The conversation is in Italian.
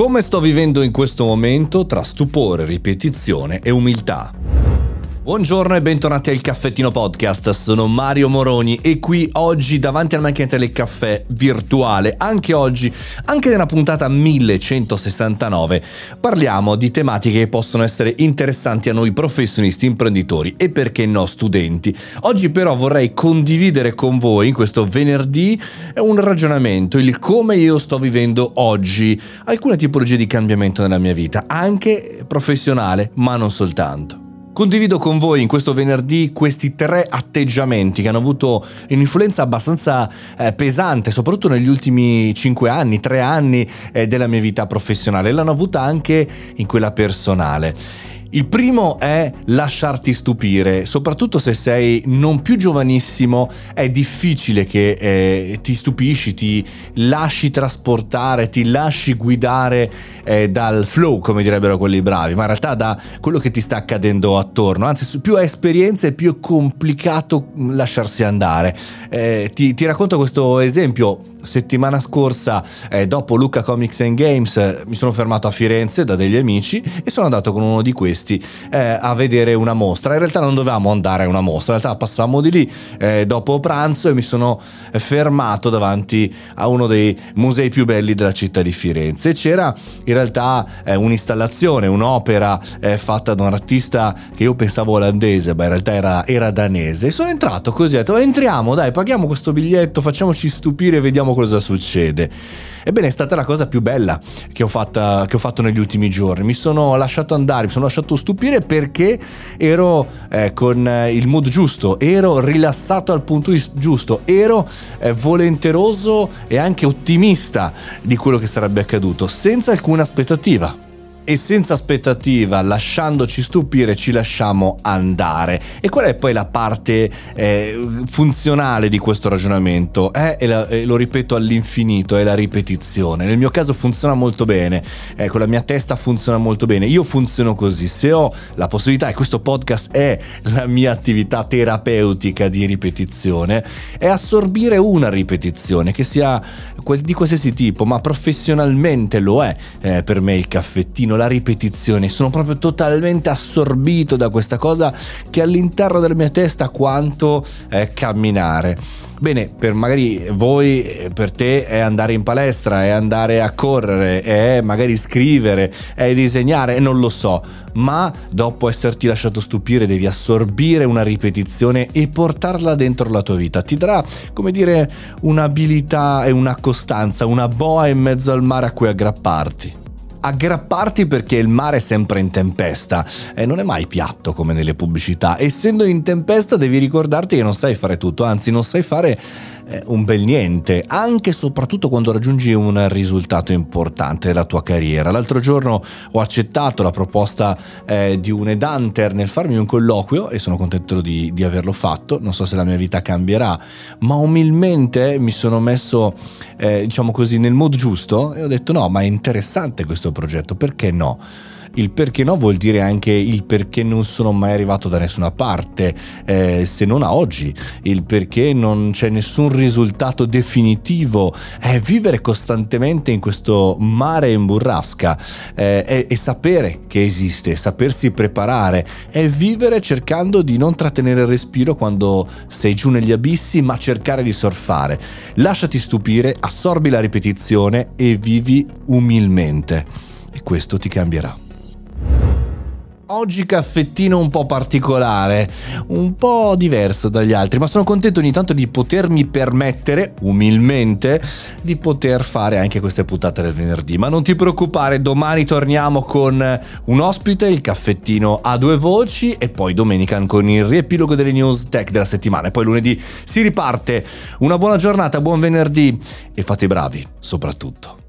Come sto vivendo in questo momento tra stupore, ripetizione e umiltà? Buongiorno e bentornati al Caffettino Podcast, sono Mario Moroni e qui oggi davanti al macchinetta del caffè virtuale, anche oggi, anche nella puntata 1169, parliamo di tematiche che possono essere interessanti a noi professionisti, imprenditori e perché no studenti. Oggi però vorrei condividere con voi in questo venerdì un ragionamento, il come io sto vivendo oggi alcune tipologie di cambiamento nella mia vita, anche professionale, ma non soltanto. Condivido con voi in questo venerdì questi tre atteggiamenti che hanno avuto un'influenza abbastanza eh, pesante, soprattutto negli ultimi cinque anni, tre anni eh, della mia vita professionale. L'hanno avuta anche in quella personale. Il primo è lasciarti stupire, soprattutto se sei non più giovanissimo, è difficile che eh, ti stupisci, ti lasci trasportare, ti lasci guidare eh, dal flow, come direbbero quelli bravi, ma in realtà da quello che ti sta accadendo attorno. Anzi, più hai esperienze, più è complicato lasciarsi andare. Eh, ti, ti, racconto questo esempio. Settimana scorsa, eh, dopo Luca Comics and Games, mi sono fermato a Firenze da degli amici e sono andato con uno di questi questi eh, a vedere una mostra. In realtà non dovevamo andare a una mostra, in realtà passavamo di lì eh, dopo pranzo e mi sono fermato davanti a uno dei musei più belli della città di Firenze. C'era in realtà eh, un'installazione, un'opera eh, fatta da un artista che io pensavo olandese, ma in realtà era, era danese. E sono entrato così, ho detto entriamo, dai, paghiamo questo biglietto, facciamoci stupire e vediamo cosa succede. Ebbene, è stata la cosa più bella che ho, fatta, che ho fatto negli ultimi giorni. Mi sono lasciato andare, mi sono lasciato stupire perché ero eh, con eh, il mood giusto, ero rilassato al punto giusto, ero eh, volenteroso e anche ottimista di quello che sarebbe accaduto, senza alcuna aspettativa e senza aspettativa, lasciandoci stupire, ci lasciamo andare. E qual è poi la parte eh, funzionale di questo ragionamento? Eh, e, la, e lo ripeto all'infinito, è la ripetizione. Nel mio caso funziona molto bene, eh, con la mia testa funziona molto bene. Io funziono così, se ho la possibilità, e questo podcast è la mia attività terapeutica di ripetizione, è assorbire una ripetizione, che sia di qualsiasi tipo, ma professionalmente lo è eh, per me il caffettino la ripetizione, sono proprio totalmente assorbito da questa cosa che all'interno della mia testa quanto è camminare. Bene, per magari voi, per te è andare in palestra, è andare a correre, è magari scrivere, è disegnare, non lo so, ma dopo esserti lasciato stupire devi assorbire una ripetizione e portarla dentro la tua vita. Ti darà, come dire, un'abilità e una costanza, una boa in mezzo al mare a cui aggrapparti aggrapparti perché il mare è sempre in tempesta e non è mai piatto come nelle pubblicità. Essendo in tempesta devi ricordarti che non sai fare tutto, anzi non sai fare eh, un bel niente, anche e soprattutto quando raggiungi un risultato importante della tua carriera. L'altro giorno ho accettato la proposta eh, di un Edanter nel farmi un colloquio e sono contento di, di, averlo fatto, non so se la mia vita cambierà, ma umilmente mi sono messo, eh, diciamo così, nel mood giusto e ho detto no, ma è interessante questo progetto, perché no? Il perché no vuol dire anche il perché non sono mai arrivato da nessuna parte, eh, se non a oggi, il perché non c'è nessun risultato definitivo, è vivere costantemente in questo mare in burrasca eh, e, e sapere che esiste, sapersi preparare, è vivere cercando di non trattenere il respiro quando sei giù negli abissi, ma cercare di surfare. Lasciati stupire, assorbi la ripetizione e vivi umilmente. E questo ti cambierà. Oggi caffettino un po' particolare, un po' diverso dagli altri, ma sono contento ogni tanto di potermi permettere, umilmente, di poter fare anche queste puntate del venerdì. Ma non ti preoccupare, domani torniamo con un ospite, il caffettino a due voci e poi domenica con il riepilogo delle news tech della settimana. E poi lunedì si riparte. Una buona giornata, buon venerdì e fate i bravi, soprattutto.